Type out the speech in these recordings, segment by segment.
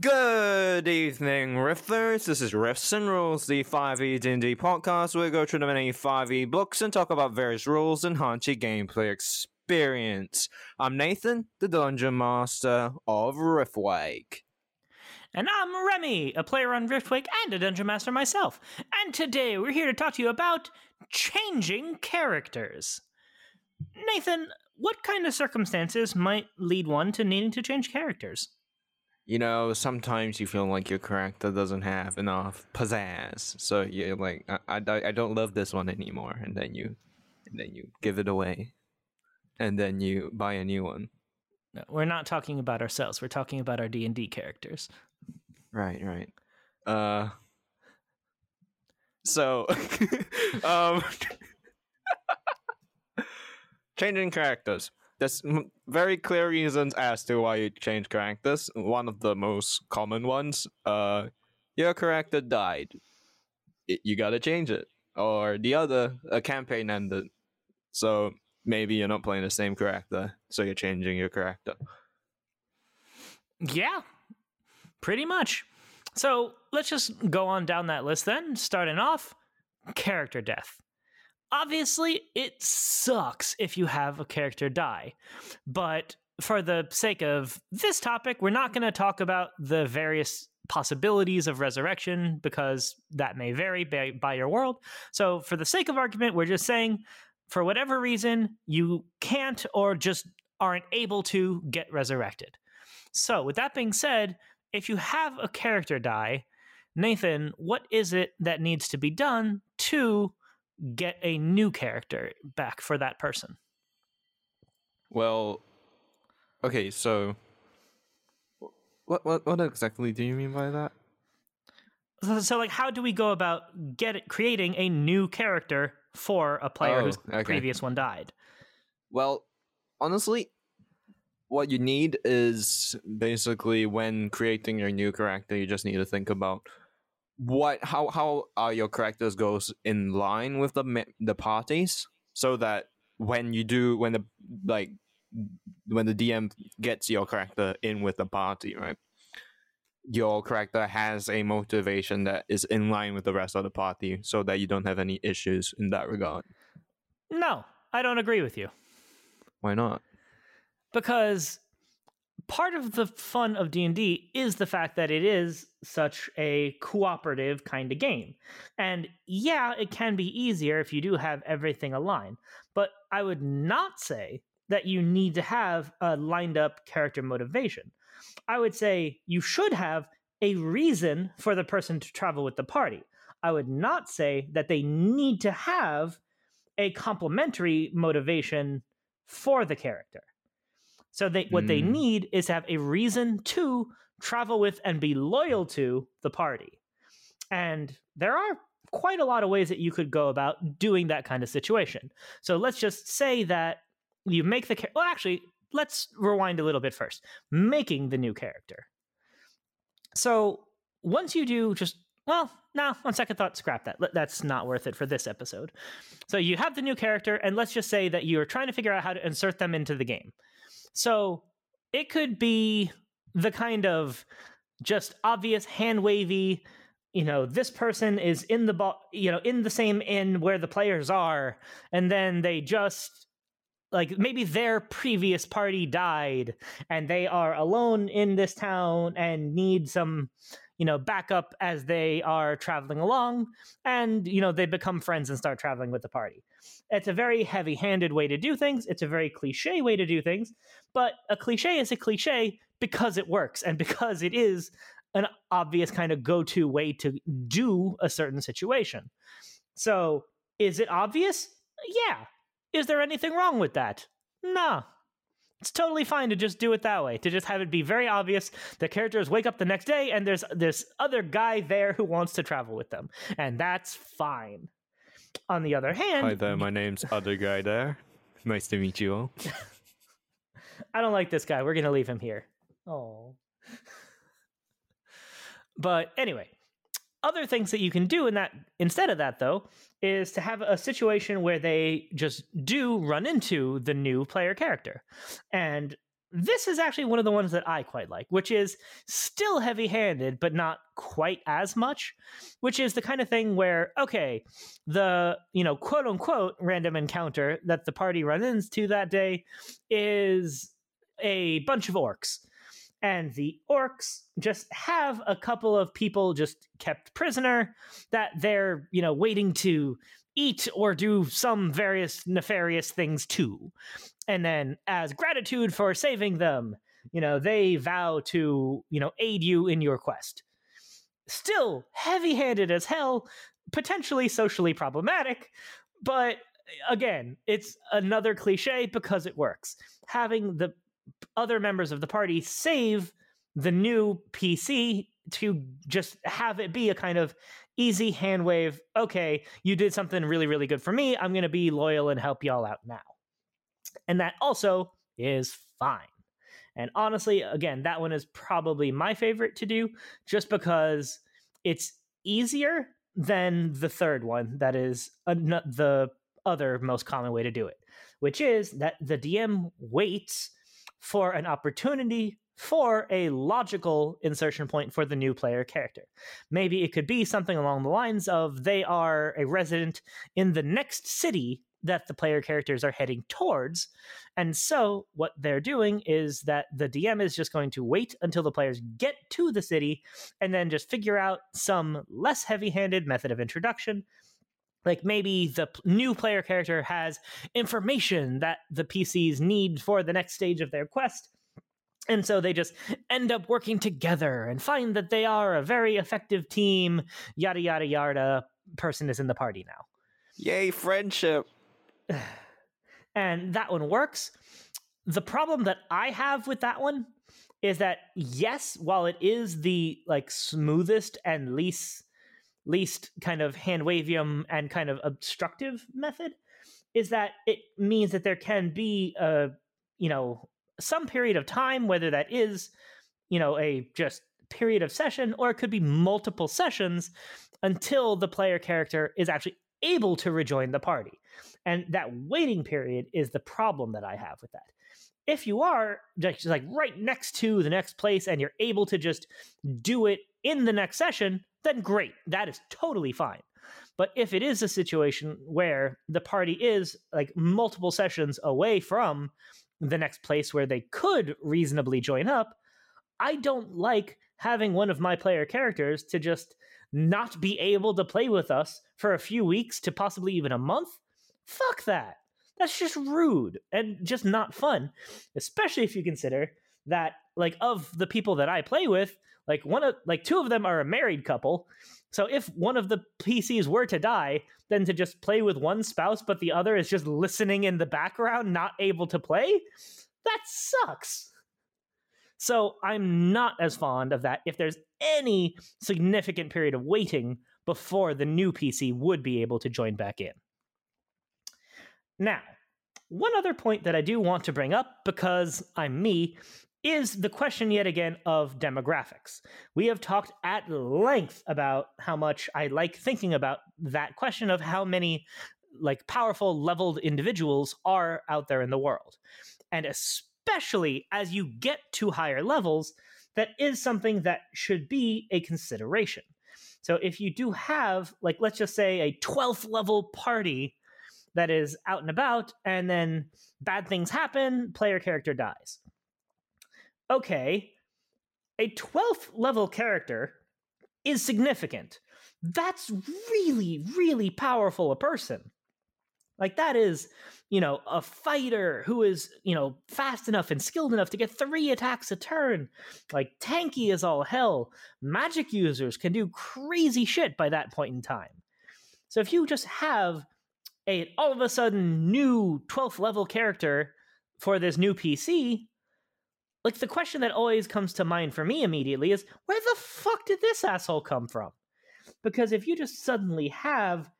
Good evening, Riffers. This is Riffs and Rules, the 5e D&D podcast where we go through the many 5e books and talk about various rules and haunchy gameplay experience. I'm Nathan, the Dungeon Master of Riftwake. And I'm Remy, a player on Riftwake and a Dungeon Master myself. And today we're here to talk to you about changing characters. Nathan, what kind of circumstances might lead one to needing to change characters? You know, sometimes you feel like your character doesn't have enough pizzazz, so you're like, I, I, I don't love this one anymore, and then you, and then you give it away, and then you buy a new one. No, we're not talking about ourselves. We're talking about our D and D characters. Right, right. Uh, so, um, changing characters. There's very clear reasons as to why you change characters. One of the most common ones, uh, your character died. It, you gotta change it. Or the other, a campaign ended. So maybe you're not playing the same character, so you're changing your character. Yeah, pretty much. So let's just go on down that list then. Starting off, character death. Obviously, it sucks if you have a character die, but for the sake of this topic, we're not going to talk about the various possibilities of resurrection because that may vary by, by, your world. So, for the sake of argument, we're just saying for whatever reason, you can't or just aren't able to get resurrected. So, with that being said, if you have a character die, Nathan, what is it that needs to be done to get a new character back for that person? Well, okay, so what what what exactly do you mean by that? So, so like, how do we go about get it, creating a new character for a player Oh, whose okay. previous one died? Well, honestly, what you need is basically when creating your new character, you just need to think about what how how are your characters goes in line with the the parties, so that when you do when the like when the DM gets your character in with the party, right? Your character has a motivation that is in line with the rest of the party, so that you don't have any issues in that regard. No, I don't agree with you. Why not? because part of the fun of D&D is the fact that it is such a cooperative kind of game. And yeah, it can be easier if you do have everything aligned, but I would not say that you need to have a lined up character motivation. I would say you should have a reason for the person to travel with the party. I would not say that they need to have a complementary motivation for the character. So they what they Mm. need is to have a reason to travel with and be loyal to the party. And there are quite a lot of ways that you could go about doing that kind of situation. So let's just say that you make the well actually let's rewind a little bit first. Making the new character. So once you do just well, no, on second thought, scrap that. That's not worth it for this episode. So you have the new character, and let's just say that you're trying to figure out how to insert them into the game. So it could be the kind of just obvious hand wavy, you know, this person is in the ball, you know, in the same inn where the players are, and then they just like maybe their previous party died and they are alone in this town and need some you know backup as they are traveling along and you know they become friends and start traveling with the party it's a very heavy-handed way to do things it's a very cliche way to do things but a cliche is a cliche because it works and because it is an obvious kind of go-to way to do a certain situation so is it obvious yeah is there anything wrong with that nah It's totally fine to just do it that way, to just have it be very obvious. The characters wake up the next day and there's this other guy there who wants to travel with them. And that's fine. On the other hand, Hi there, my name's Other Guy there. Nice to meet you all. I don't like this guy. We're to leave him here. Oh. but anyway, other things that you can do in that instead of that though is to have a situation where they just do run into the new player character. And this is actually one of the ones that I quite like, which is still heavy handed, but not quite as much, which is the kind of thing where, okay, the, you know, quote unquote random encounter that the party runs into that day is a bunch of orcs. And the orcs just have a couple of people just kept prisoner that they're, you know, waiting to eat or do some various nefarious things to. And then, as gratitude for saving them, you know, they vow to, you know, aid you in your quest. Still heavy handed as hell, potentially socially problematic, but eh, again, it's another cliche because it works. Having the other members of the party save the new PC to just have it be a kind of easy hand wave. Okay, you did something really, really good for me. I'm going to be loyal and help y'all out now. And that also is fine. And honestly, again, that one is probably my favorite to do just because it's easier than the third one that is the other most common way to do it, which is that the DM waits for an opportunity for a logical insertion point for the new player character. Maybe it could be something along the lines of they are a resident in the next city that the player characters are heading towards. And so, what they're doing is that the DM is just going to wait until the players get to the city and then just figure out some less heavy handed method of introduction. Like maybe the new player character has information that the PCs need for the next stage of their quest. And so they just end up working together and find that they are a very effective team, yada, yada, yada. Person is in the party now. Yay, friendship. and that one works. The problem that I have with that one is that yes, while it is the like smoothest and least least kind of hand wavium and kind of obstructive method, is that it means that there can be a you know some period of time, whether that is you know a just period of session or it could be multiple sessions until the player character is actually able to rejoin the party. And that waiting period is the problem that I have with that. If you are just like right next to the next place and you're able to just do it in the next session, then great. That is totally fine. But if it is a situation where the party is like multiple sessions away from the next place where they could reasonably join up, I don't like having one of my player characters to just not be able to play with us for a few weeks to possibly even a month, fuck that. That's just rude and just not fun, especially if you consider that like of the people that I play with, like one of like two of them are a married couple. So if one of the PCs were to die, then to just play with one spouse but the other is just listening in the background, not able to play, that sucks. So I'm not as fond of that if there's any significant period of waiting before the new PC would be able to join back in. Now, one other point that I do want to bring up because I'm me is the question yet again of demographics. We have talked at length about how much I like thinking about that question of how many like powerful leveled individuals are out there in the world. And especially as you get to higher levels, that is something that should be a consideration. So if you do have, like, let's just say a 12th level party that is out and about, and then bad things happen, player character dies. Okay, a 12th level character is significant. That's really, really powerful a person. Like that is, you know, a fighter who is, you know, fast enough and skilled enough to get three attacks a turn. Like tanky as all hell. Magic users can do crazy shit by that point in time. So if you just have a all of a sudden new 12th level character for this new PC, like the question that always comes to mind for me immediately is where the fuck did this asshole come from? Because if you just suddenly have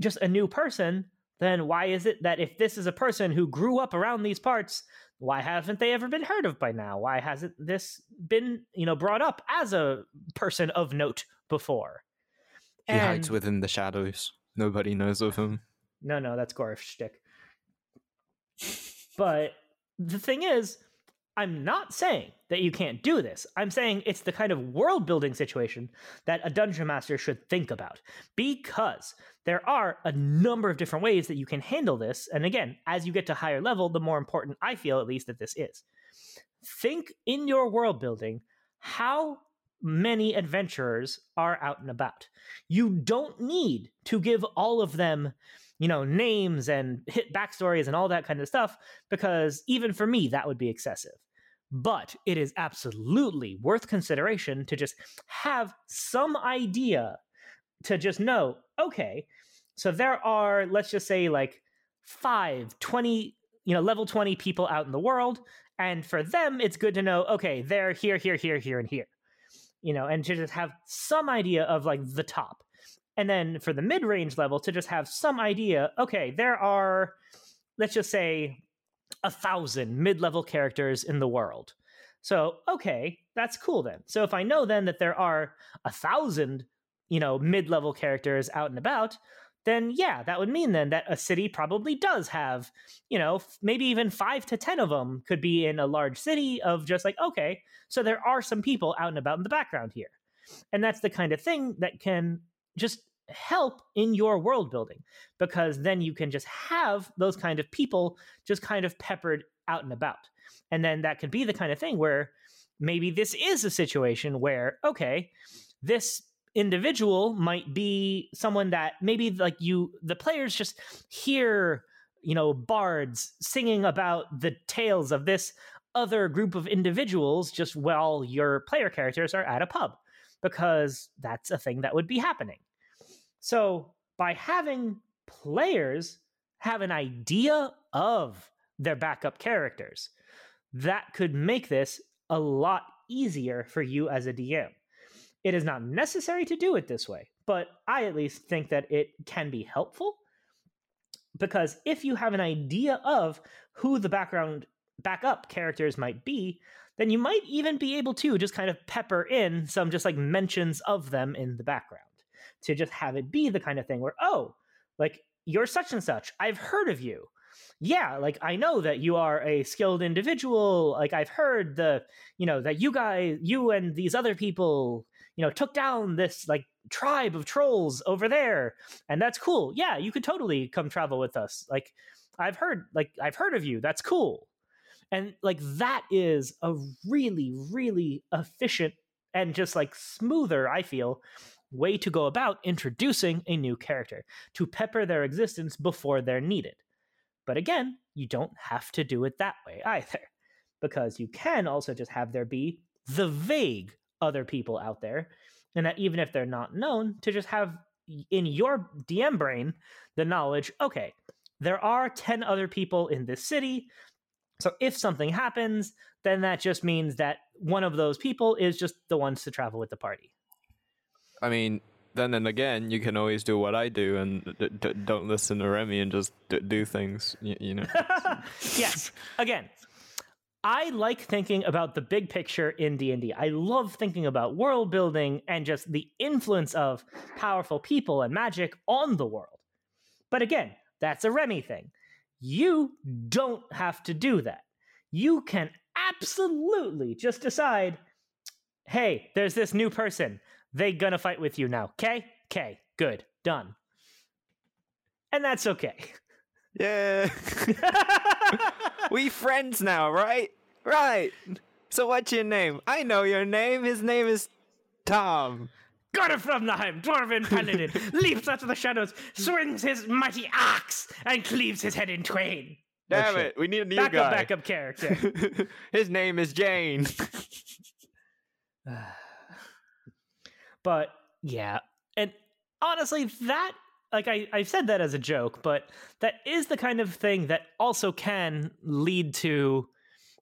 just a new person, then why is it that if this is a person who grew up around these parts, why haven't they ever been heard of by now? Why hasn't this been, you know, brought up as a person of note before? He and... hides within the shadows. Nobody knows of him. No, no, that's Gorf's shtick. but the thing is, I'm not saying that you can't do this. I'm saying it's the kind of world building situation that a dungeon master should think about because there are a number of different ways that you can handle this. And again, as you get to higher level, the more important I feel at least that this is. Think in your world building how many adventurers are out and about. You don't need to give all of them you know, names and hit backstories and all that kind of stuff, because even for me, that would be excessive. But it is absolutely worth consideration to just have some idea to just know, okay, so there are, let's just say, like five, 20, you know, level 20 people out in the world. And for them, it's good to know, okay, they're here, here, here, here, and here. You know, and to just have some idea of like the top. And then for the mid range level, to just have some idea, okay, there are, let's just say, a thousand mid level characters in the world. So, okay, that's cool then. So, if I know then that there are a thousand, you know, mid level characters out and about, then yeah, that would mean then that a city probably does have, you know, maybe even five to 10 of them could be in a large city of just like, okay, so there are some people out and about in the background here. And that's the kind of thing that can just help in your world building because then you can just have those kind of people just kind of peppered out and about. And then that could be the kind of thing where maybe this is a situation where, okay, this individual might be someone that maybe like you, the players just hear, you know, bards singing about the tales of this other group of individuals just while your player characters are at a pub because that's a thing that would be happening. So by having players have an idea of their backup characters, that could make this a lot easier for you as a DM. It is not necessary to do it this way, but I at least think that it can be helpful because if you have an idea of who the background backup characters might be, then you might even be able to just kind of pepper in some just like mentions of them in the background to just have it be the kind of thing where, oh, like you're such and such. I've heard of you. Yeah, like I know that you are a skilled individual. Like I've heard the, you know, that you guys, you and these other people, you know, took down this like tribe of trolls over there. And that's cool. Yeah, you could totally come travel with us. Like I've heard, like I've heard of you. That's cool. And like that is a really, really efficient and just like smoother, I feel, way to go about introducing a new character, to pepper their existence before they're needed. But again, you don't have to do it that way either, because you can also just have there be the vague other people out there, and that even if they're not known, to just have in your DM brain the knowledge okay, there are 10 other people in this city. So if something happens, then that just means that one of those people is just the ones to travel with the party. I mean, then and again, you can always do what I do and d- d- don't listen to Remy and just d- do things. You, you know. yes. Again, I like thinking about the big picture in D&D. I love thinking about world building and just the influence of powerful people and magic on the world. But again, that's a Remy thing. You don't have to do that. You can absolutely just decide, "Hey, there's this new person they gonna fight with you now. Okay? Okay. Good. Done. And that's okay. Yeah. we friends now, right? Right. So what's your name? I know your name. His name is Tom. Godefromnheim, dwarven paladin, leaps out of the shadows, swings his mighty axe, and cleaves his head in twain. Damn oh, it, we need a new backup, guy. Backup character. his name is Jane. But yeah, and honestly, that like I, I've said that as a joke, but that is the kind of thing that also can lead to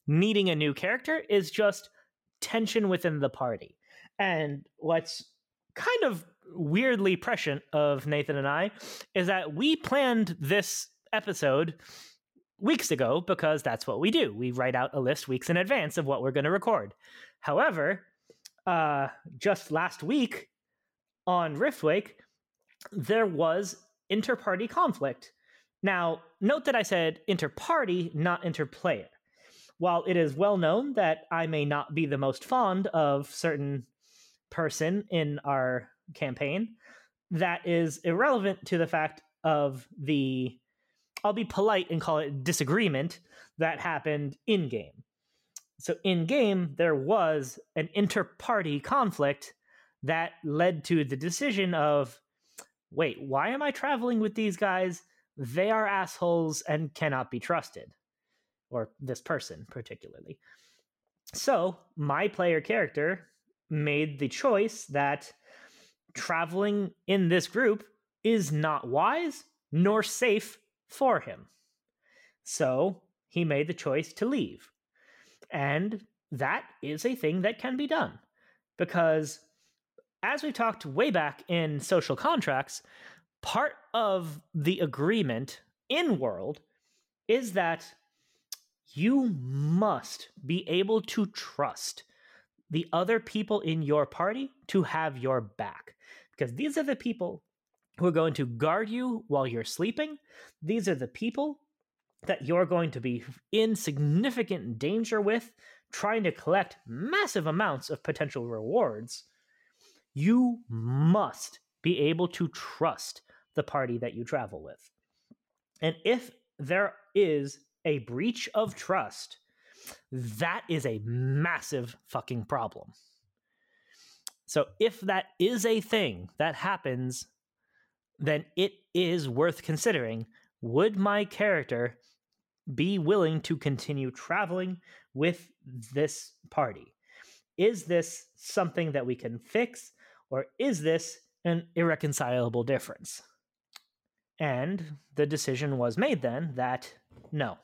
needing a new character is just tension within the party. And what's kind of weirdly prescient of Nathan and I is that we planned this episode weeks ago because that's what we do. We write out a list weeks in advance of what we're going to record. However, uh, just last week on Riftwake, there was interparty conflict. Now, note that I said interparty, not interplayer. While it is well known that I may not be the most fond of certain person in our campaign, that is irrelevant to the fact of the I'll be polite and call it disagreement that happened in game. So in game there was an inter-party conflict that led to the decision of wait, why am I traveling with these guys? They are assholes and cannot be trusted. Or this person, particularly. So, my player character made the choice that traveling in this group is not wise nor safe for him. So, he made the choice to leave. And that is a thing that can be done because as we talked way back in social contracts, part of the agreement in world is that you must be able to trust the other people in your party to have your back because these are the people who are going to guard you while you're sleeping. These are the people that you're going to be in significant danger with, trying to collect massive amounts of potential rewards you must be able to trust the party that you travel with. And if there is a breach of trust, that is a massive fucking problem. So if that is a thing that happens, then it is worth considering. Would my character be willing to continue traveling with this party? Is this something that we can fix? Or is this an irreconcilable difference? And the decision was made then that no,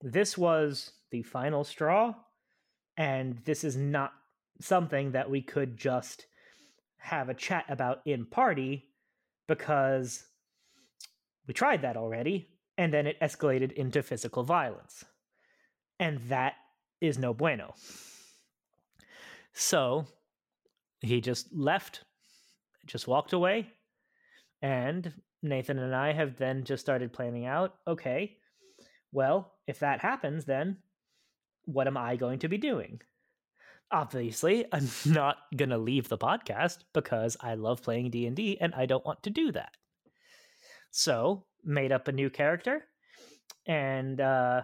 this was the final straw, and this is not something that we could just have a chat about in party because we tried that already, and then it escalated into physical violence. And that is no bueno. So he just left, just walked away. And Nathan and I have then just started planning out okay, well, if that happens, then what am I going to be doing? Obviously, I'm not going to leave the podcast because I love playing D&D and I don't want to do that. So, made up a new character and uh,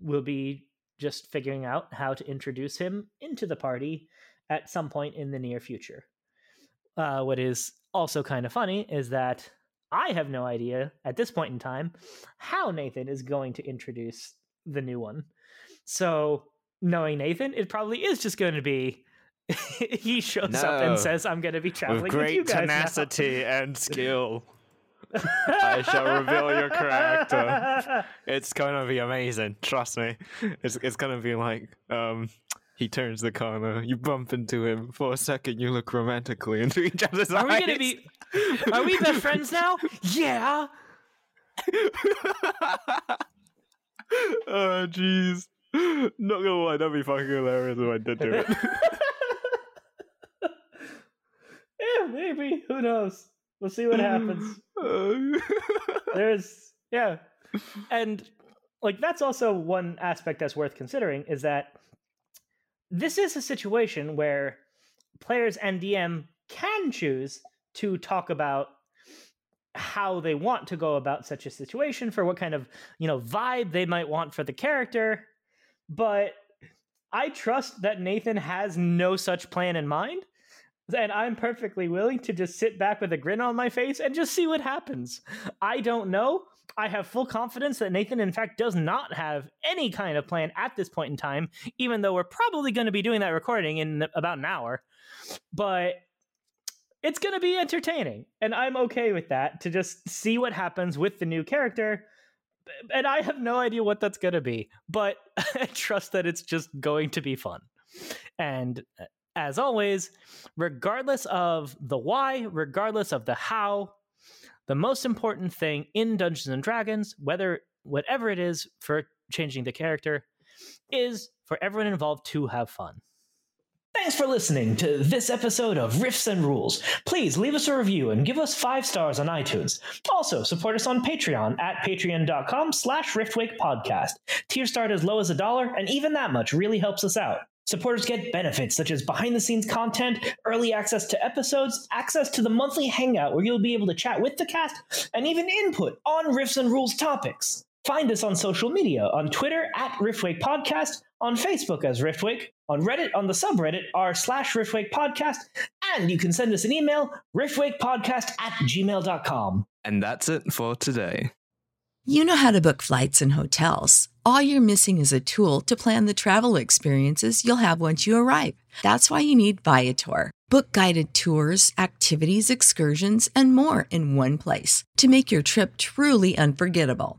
we'll be just figuring out how to introduce him into the party at some point in the near future. Uh, what is also kind of funny is that I have no idea at this point in time how Nathan is going to introduce the new one. So, knowing Nathan, it probably is just going to be he shows no. up and says, "I'm going to be traveling with great with tenacity and skill." I shall reveal your character. It's gonna be amazing. Trust me. It's it's gonna be like um he turns the corner. You bump into him for a second. You look romantically into each other's are eyes. Are we gonna be? Are we best friends now? Yeah. oh jeez. Not gonna lie, that'd be fucking hilarious if I did do it. yeah, maybe. Who knows? We'll see what happens. There's yeah, and like that's also one aspect that's worth considering is that this is a situation where players and DM can choose to talk about how they want to go about such a situation for what kind of you know vibe they might want for the character. But i trust that nathan has no such plan in mind and i'm perfectly willing to just sit back with a grin on my face and just see what happens. I don't know. I have full confidence that Nathan, in fact, does not have any kind of plan at this point in time, even though we're probably going to be doing that recording in about an hour. But it's going to be entertaining. And I'm okay with that to just see what happens with the new character. And I have no idea what that's going to be, but I trust that it's just going to be fun. And uh, as always, regardless of the why, regardless of the how, the most important thing in Dungeons and Dragons, whether whatever it is for changing the character, is for everyone involved to have fun. Thanks for listening to this episode of Riffs and Rules. Please leave us a review and give us five stars on iTunes. Also, support us on Patreon at patreon.com slash riftwake Tier start as low as a dollar, and even that much really helps us out. Supporters get benefits such as behind the scenes content, early access to episodes, access to the monthly hangout where you'll be able to chat with the cast, and even input on Riffs and Rules topics. Find us on social media on Twitter at Riftwake Podcast, on Facebook as Riftwake, on Reddit on the subreddit r slash Riftwake Podcast, and you can send us an email, riftwakepodcast at gmail.com. And that's it for today. You know how to book flights and hotels. All you're missing is a tool to plan the travel experiences you'll have once you arrive. That's why you need Viator. Book guided tours, activities, excursions, and more in one place to make your trip truly unforgettable.